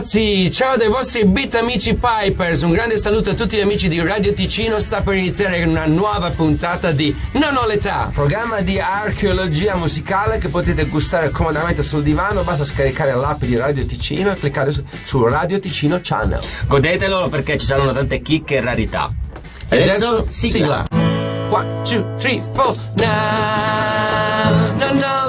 ragazzi, ciao dai vostri beat amici Pipers, un grande saluto a tutti gli amici di Radio Ticino, sta per iniziare una nuova puntata di Non ho l'età, programma di archeologia musicale che potete gustare comodamente sul divano, basta scaricare l'app di Radio Ticino e cliccare su, su Radio Ticino Channel. Godetelo perché ci saranno tante chicche e rarità. E adesso, sigla. 1, 2, 3, 4, now, non ho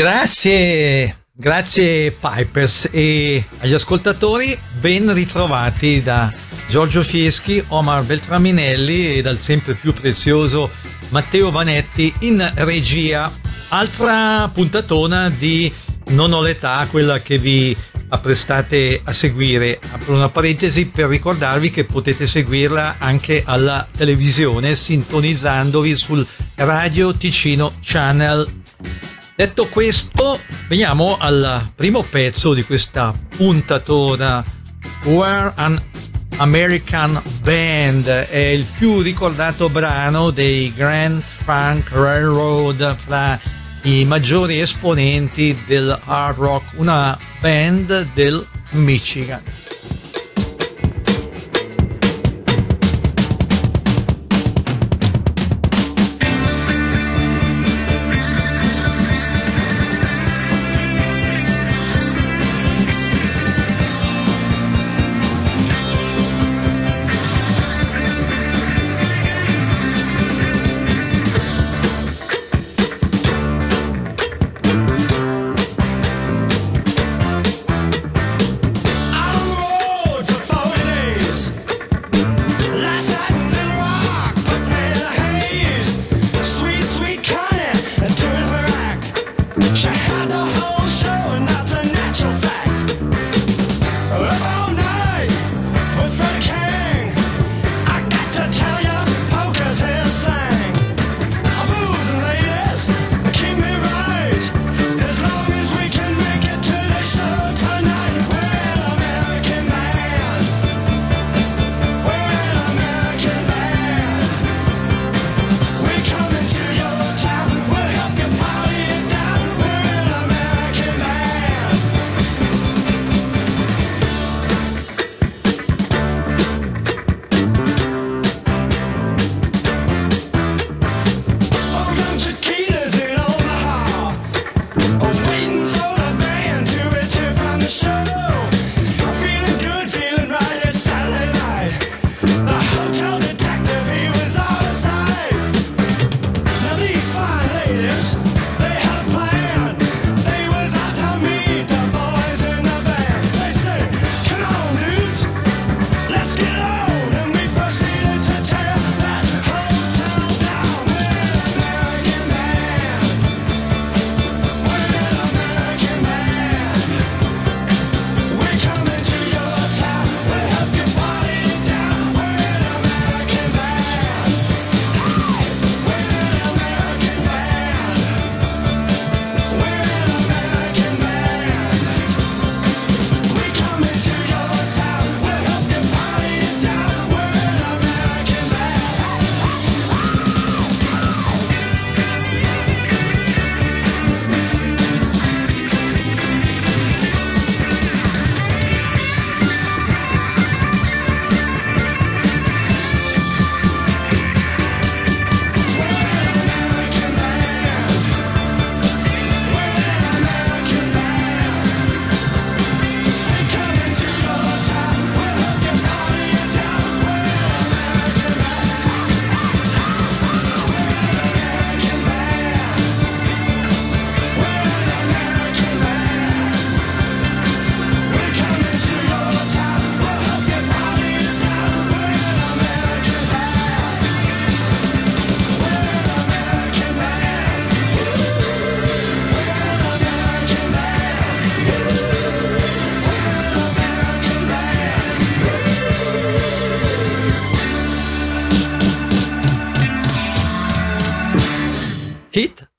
Grazie, grazie Pipers e agli ascoltatori ben ritrovati da Giorgio Fieschi, Omar Beltraminelli e dal sempre più prezioso Matteo Vanetti in regia. Altra puntatona di Non ho l'età, quella che vi apprestate a seguire. Apro una parentesi per ricordarvi che potete seguirla anche alla televisione sintonizzandovi sul Radio Ticino Channel Detto questo, veniamo al primo pezzo di questa puntatona. We're an American Band è il più ricordato brano dei Grand Funk Railroad fra i maggiori esponenti del hard rock, una band del Michigan.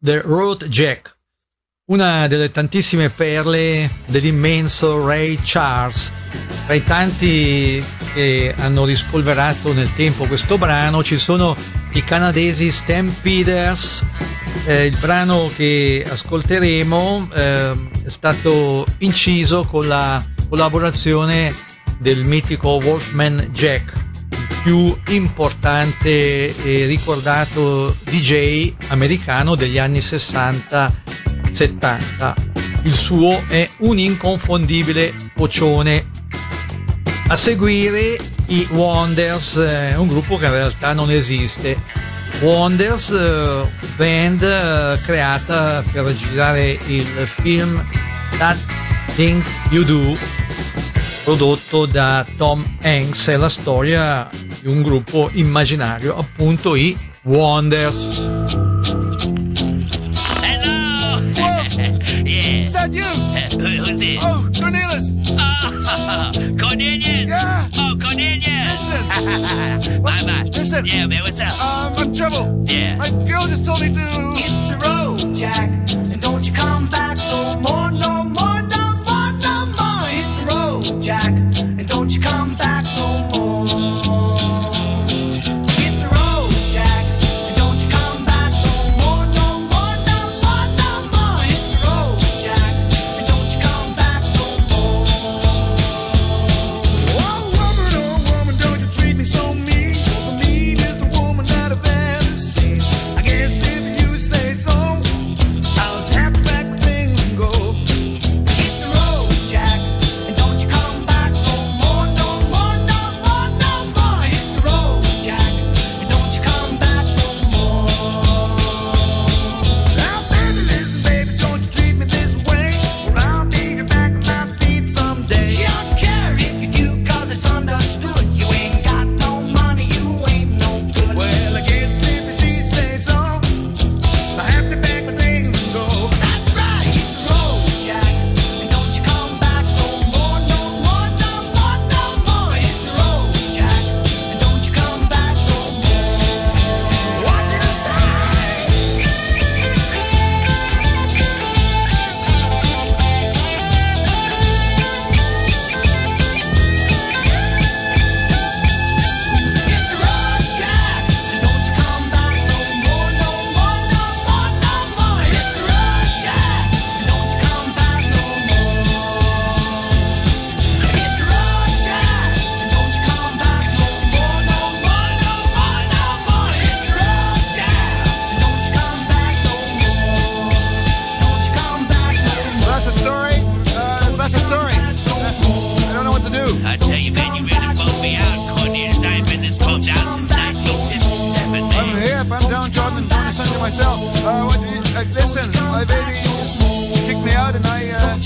The Road Jack, una delle tantissime perle dell'immenso Ray Charles. Tra i tanti che hanno rispolverato nel tempo questo brano ci sono i canadesi Stampeders. Eh, il brano che ascolteremo eh, è stato inciso con la collaborazione del mitico Wolfman Jack, più importante e ricordato DJ americano degli anni 60-70. Il suo è un inconfondibile vocione. A seguire i Wonders, eh, un gruppo che in realtà non esiste. Wonders, eh, band eh, creata per girare il film That Thing You Do, prodotto da Tom Hanks, è la storia di un gruppo immaginario, appunto i Wonders. Hello! yeah. Is that you? Who, who's it? Oh, Cornelius! Oh, Cornelius! Yeah. Oh, Cornelius! Listen. bye bye. Listen. Yeah, man, what's up? Um, I'm in trouble. Yeah. My girl just told me to. Hit the road, Jack, and don't you come back I'm man. here. If I'm downtrodden and doing something to myself. Uh, what, uh, listen, my baby kicked me out and I uh,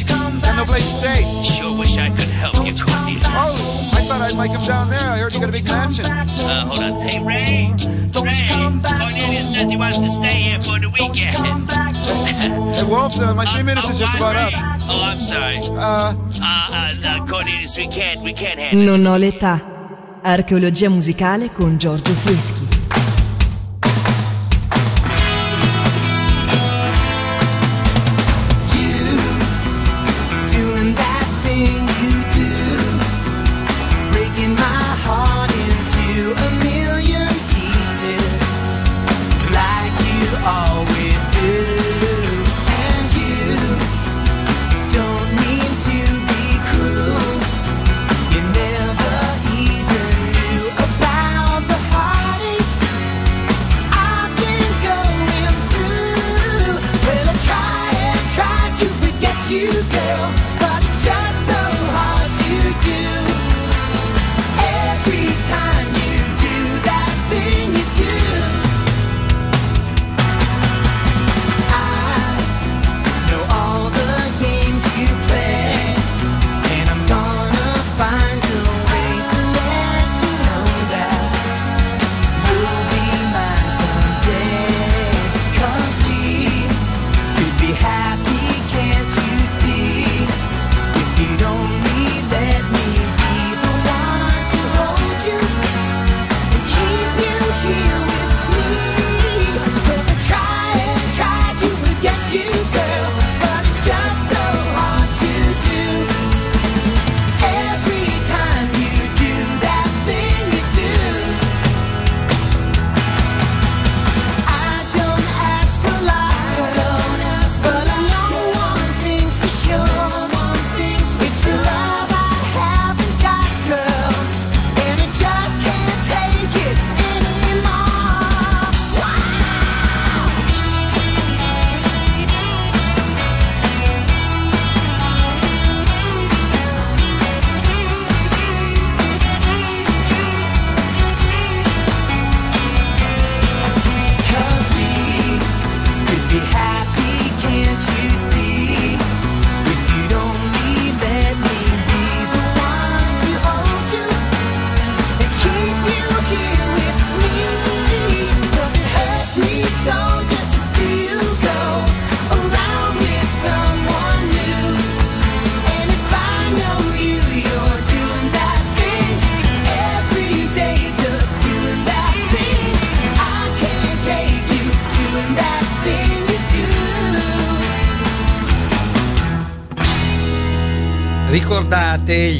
have no place to stay. Sure wish I could help you, Cornelius. Oh, I thought I'd make him down there. I heard you got a big mansion. Uh, hold on. Hey, Ray. Ray, Cornelius says he wants to stay here for the weekend. Hey, Wolf, uh, my three minutes is just oh, about I'm up. Oh, I'm sorry. Uh, Uh, uh, uh, Cornelius, we can't, we can't handle. Non ho l'età. Archeologia musicale con Giorgio Fieschi.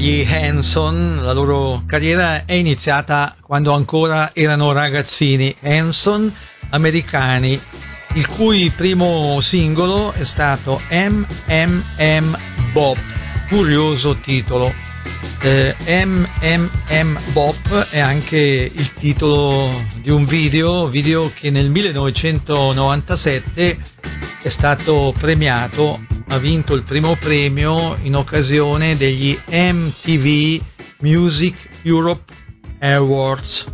Gli Hanson, la loro carriera è iniziata quando ancora erano ragazzini. Hanson, americani, il cui primo singolo è stato MMM Bop, curioso titolo. Eh, MMM Bop è anche il titolo di un video, video che nel 1997 è stato premiato, ha vinto il primo premio in occasione degli MTV Music Europe Awards.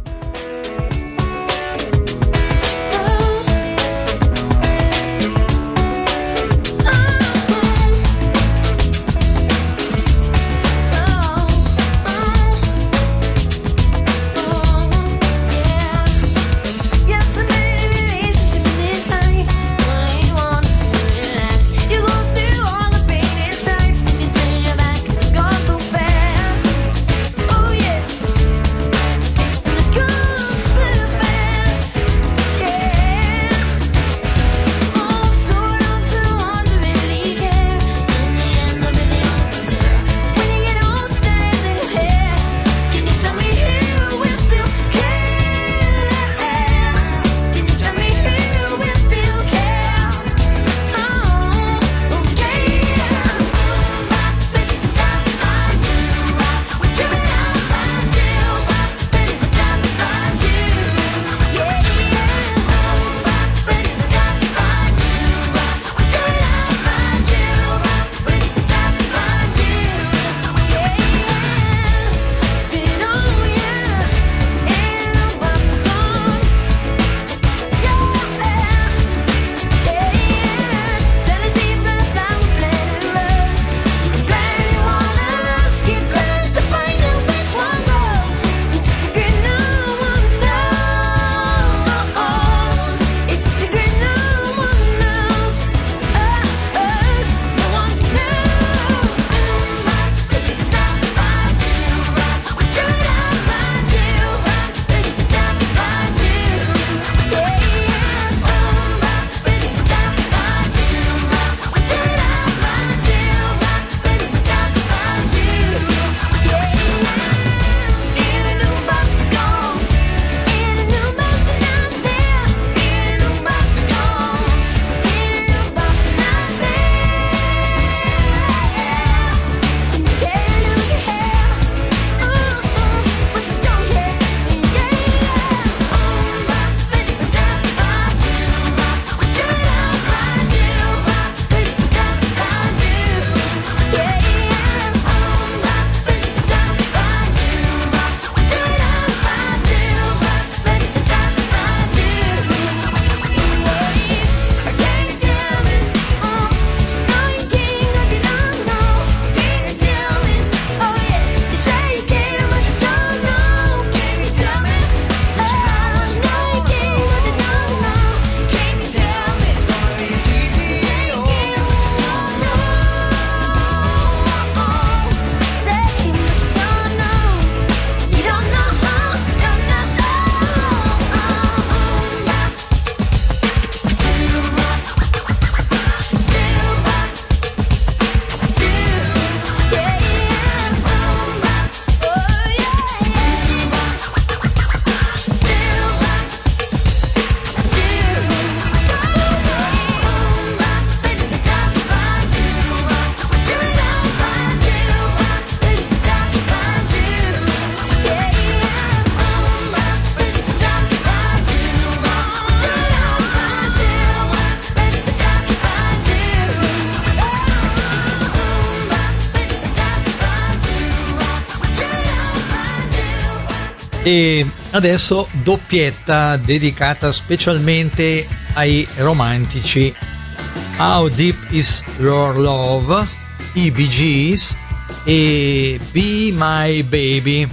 E adesso doppietta dedicata specialmente ai romantici. How Deep Is Your Love, i Bee Gees e Be My Baby,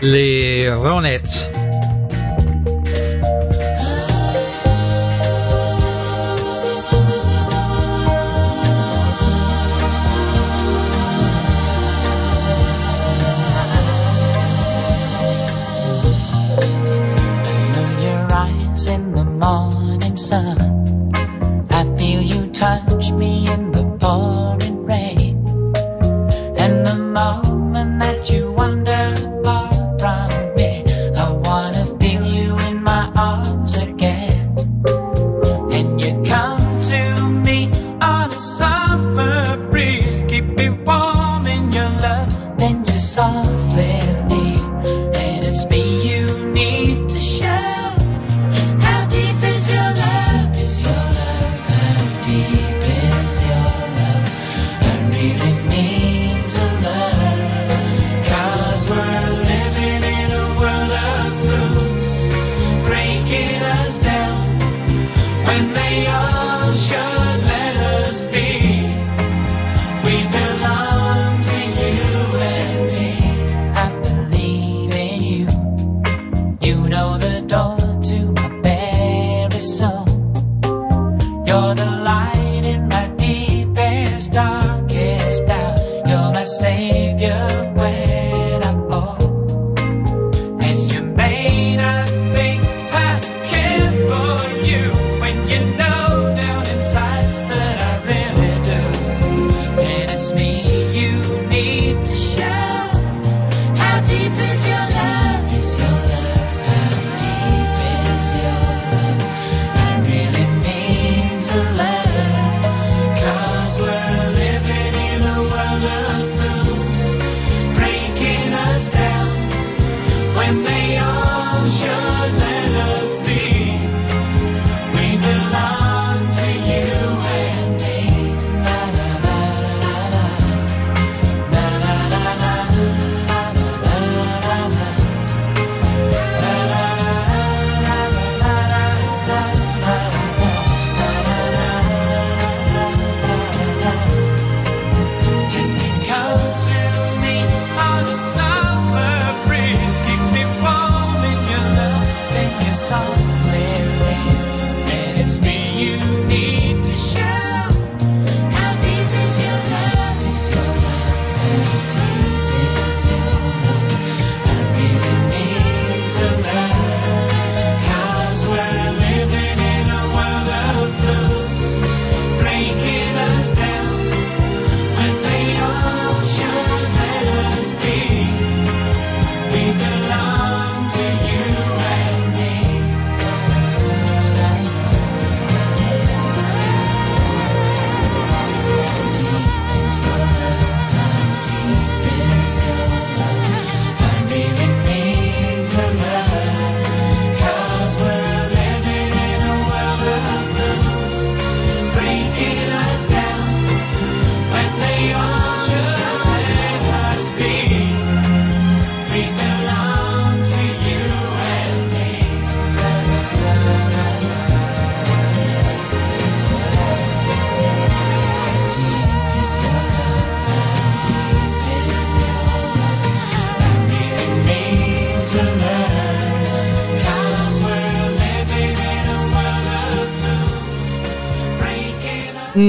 le Ronettes. ocean.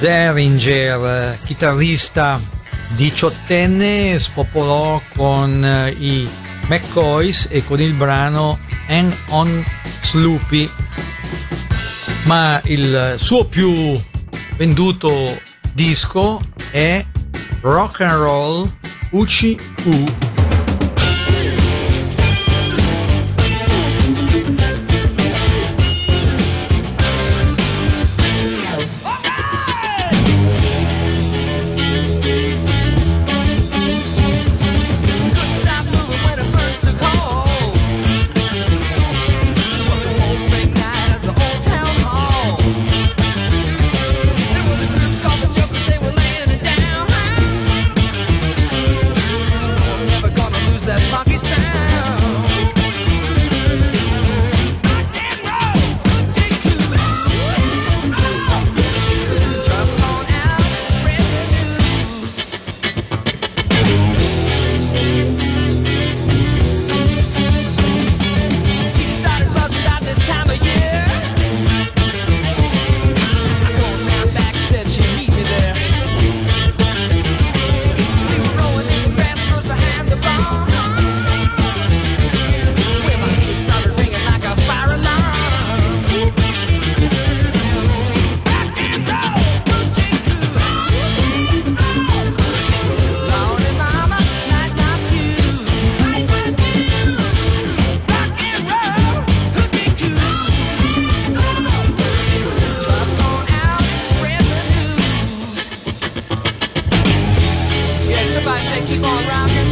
Derringer, eh, chitarrista diciottenne, spopolò con eh, i McCoys e con il brano Hang on Sloopy. Ma il suo più venduto disco è Rock and Roll UCU keep on rocking.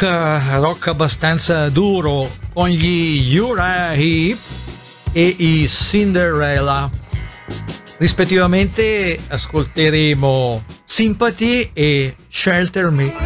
rock, rock abbastanza duro con gli Ura e i Cinderella. Rispettivamente ascolteremo Sympathy e Shelter Me.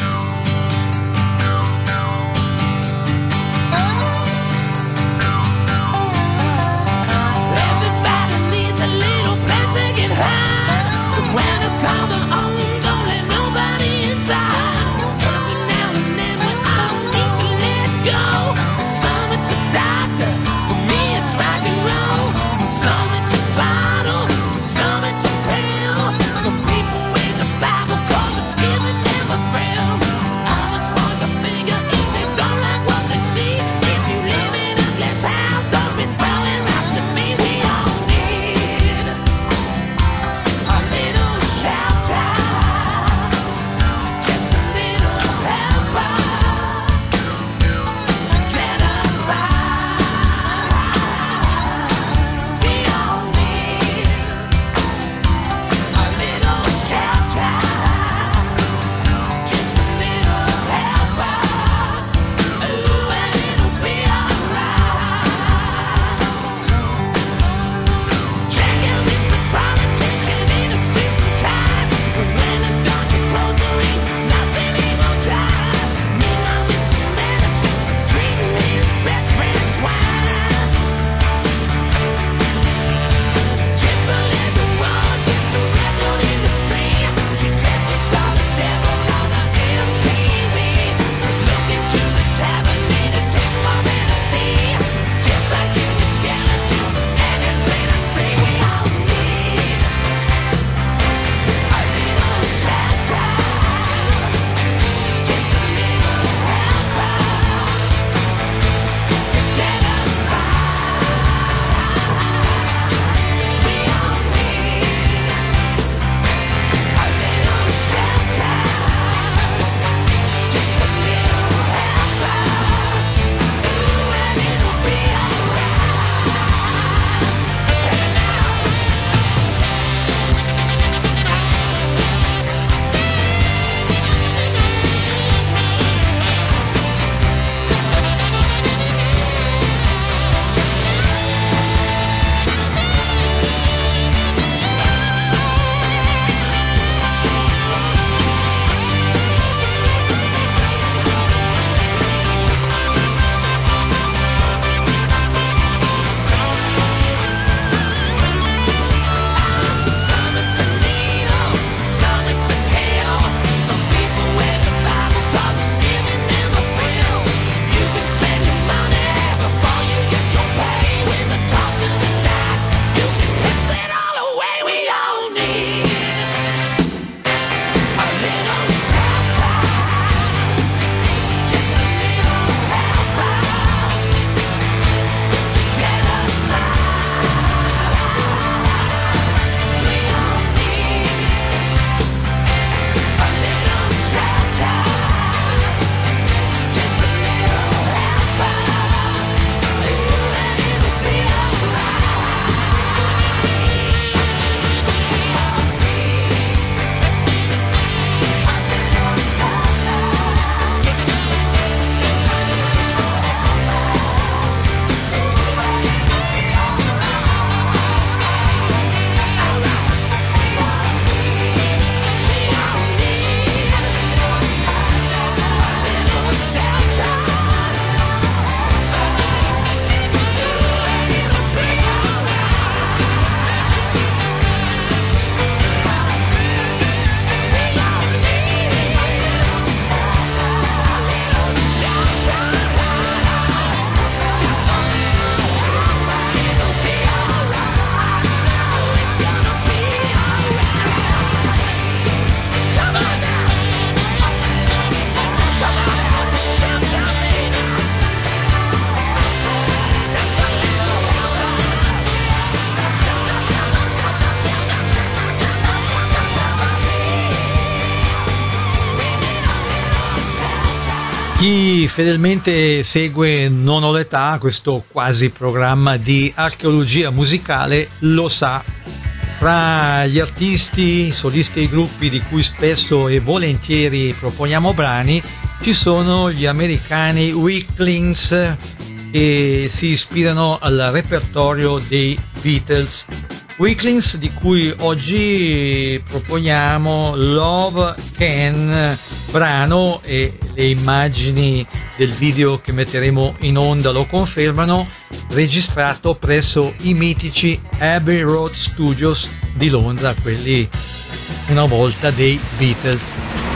Chi fedelmente segue Non ho l'età, questo quasi programma di archeologia musicale, lo sa. Fra gli artisti, solisti e gruppi di cui spesso e volentieri proponiamo brani, ci sono gli americani Weaklings che si ispirano al repertorio dei Beatles. Weaklings di cui oggi proponiamo Love Can, brano e le immagini del video che metteremo in onda lo confermano, registrato presso i mitici Abbey Road Studios di Londra, quelli una volta dei Beatles.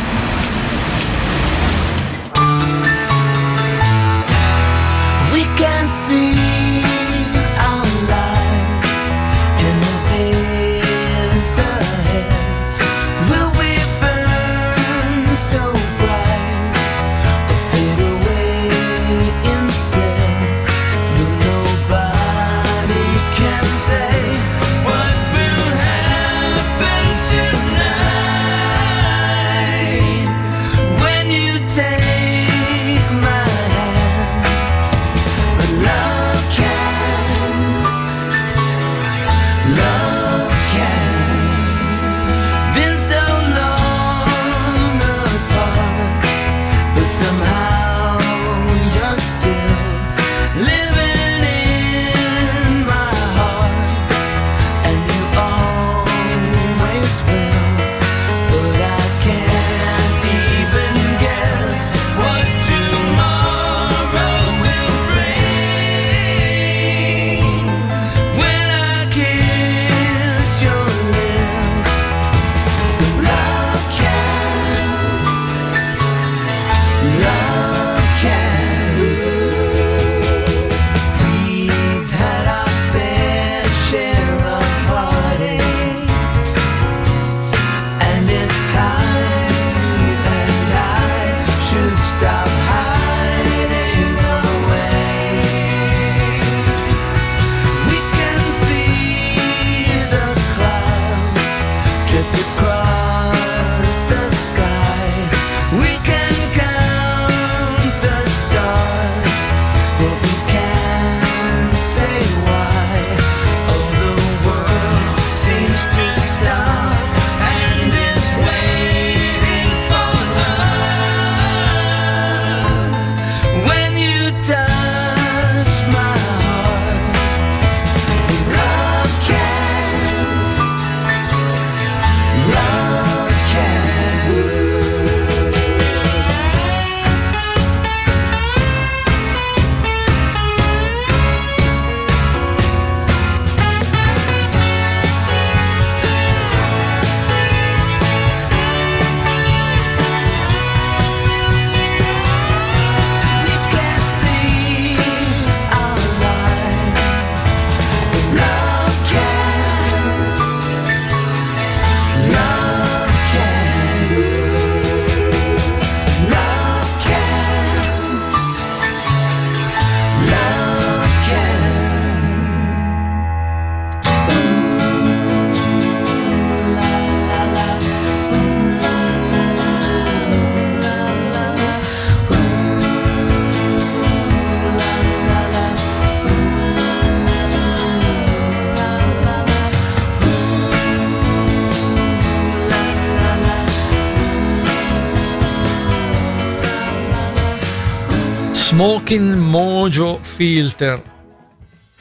Smoking Mojo Filter.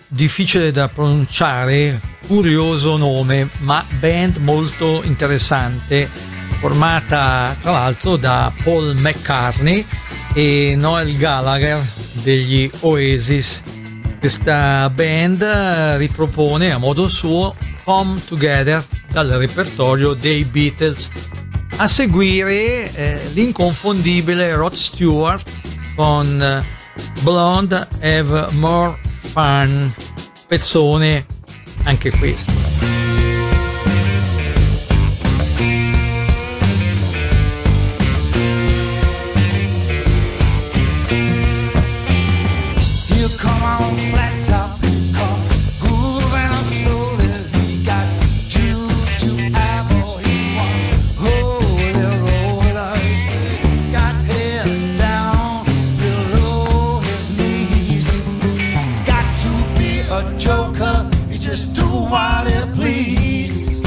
Difficile da pronunciare, curioso nome, ma band molto interessante, formata tra l'altro da Paul McCartney e Noel Gallagher degli Oasis. Questa band ripropone a modo suo Come Together dal repertorio dei Beatles. A seguire eh, l'inconfondibile Rod Stewart con eh, Blonde Have More Fun, pezzone anche questo. joker, he just do what he please.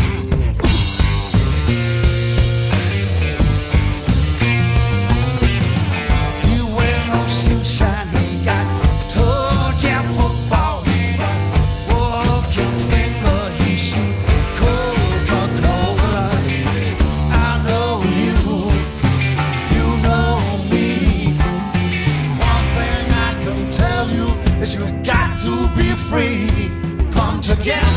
Yeah.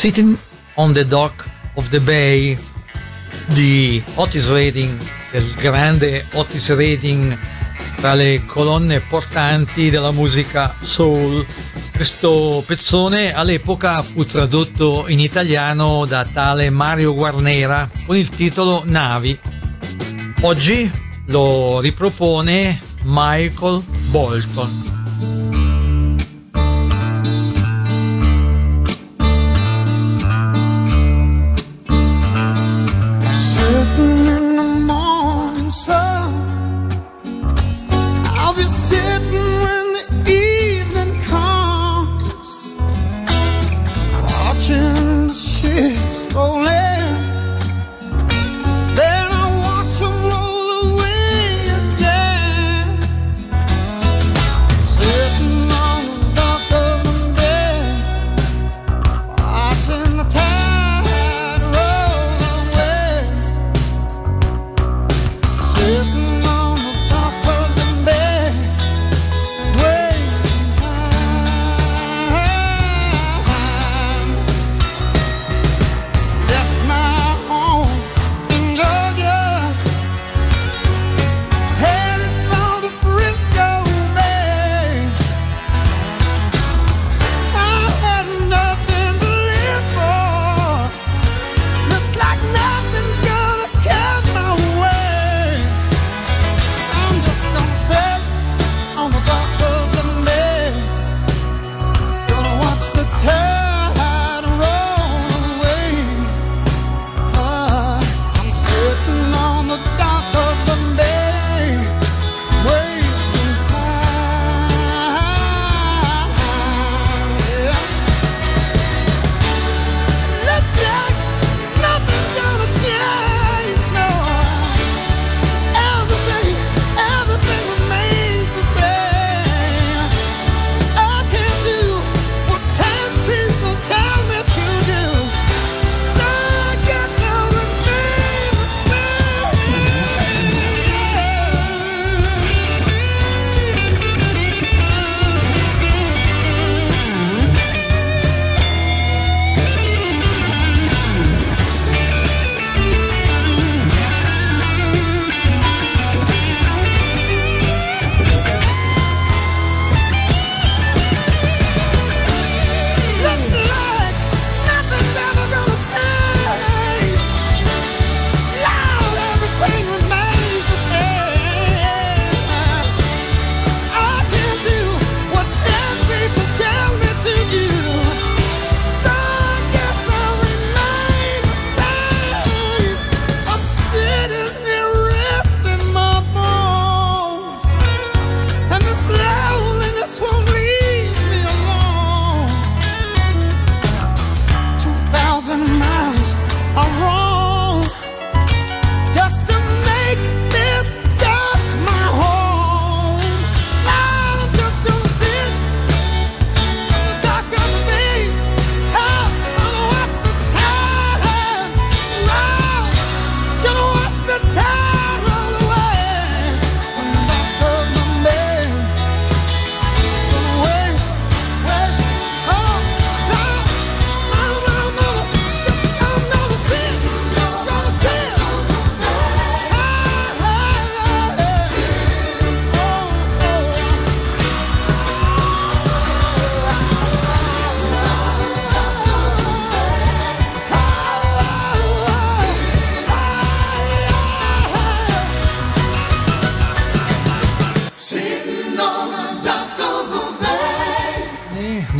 Sitting on the Dock of the Bay di Otis Redding, del grande Otis Redding tra le colonne portanti della musica soul. Questo pezzone all'epoca fu tradotto in italiano da tale Mario Guarnera con il titolo Navi. Oggi lo ripropone Michael Bolton.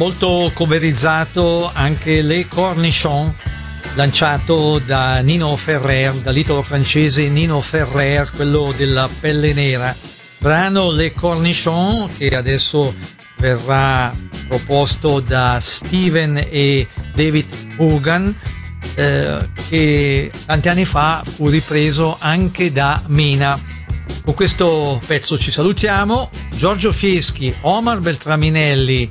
Molto coverizzato anche Le Cornichon lanciato da Nino Ferrer dall'italo francese Nino Ferrer quello della pelle nera brano Le Cornichon che adesso verrà proposto da Steven e David Hogan eh, che tanti anni fa fu ripreso anche da Mina con questo pezzo ci salutiamo. Giorgio Fieschi, Omar Beltraminelli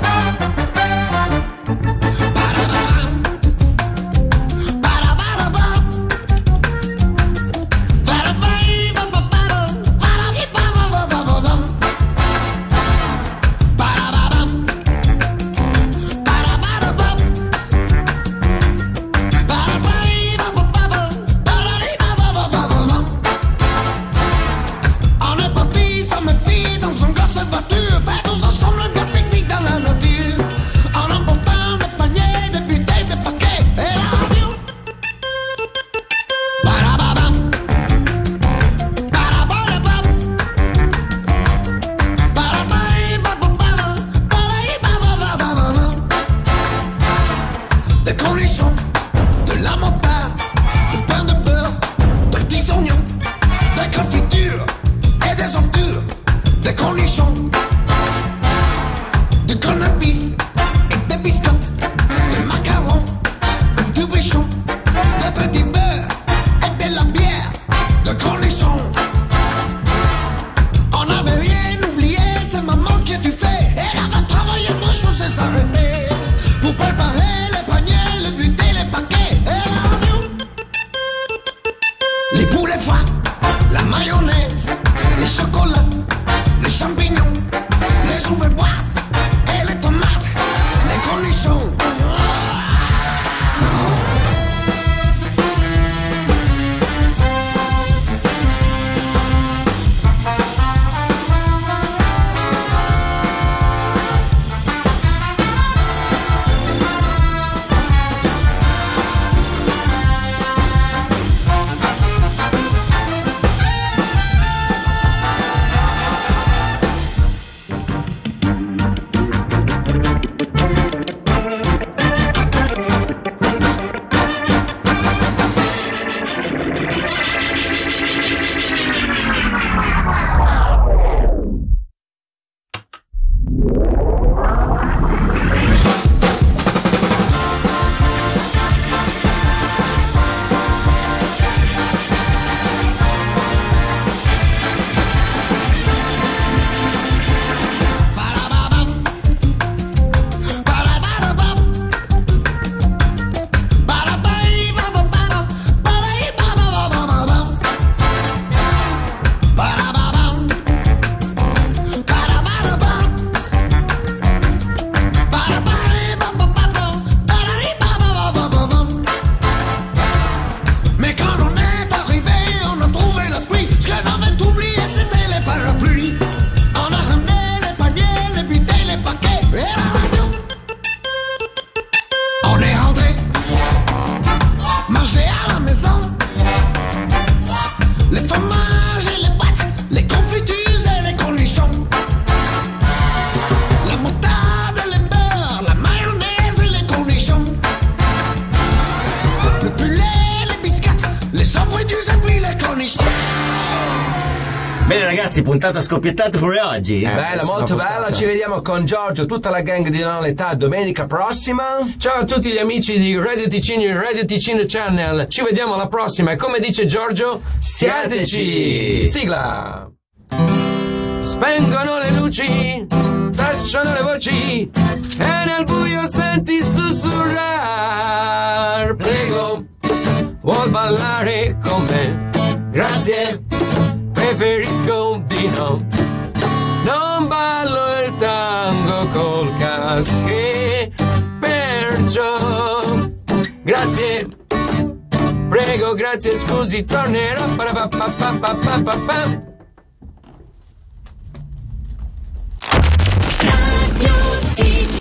Puntata scoppiettata pure oggi. Bella, molto bella. Ci vediamo con Giorgio, tutta la gang di Non l'età, domenica prossima. Ciao a tutti gli amici di Radio Ticino e Radio Ticino Channel. Ci vediamo alla prossima. E come dice Giorgio, siateci! Sigla! Spengono le luci, tacciano le voci e nel buio senti sussurrar. Prego, vuol ballare con me? Grazie, Non ballo il tango col casche, perciò grazie. Prego, grazie, scusi, tornerò. Pa-ra-pa-pa-pa-pa-pa-pa.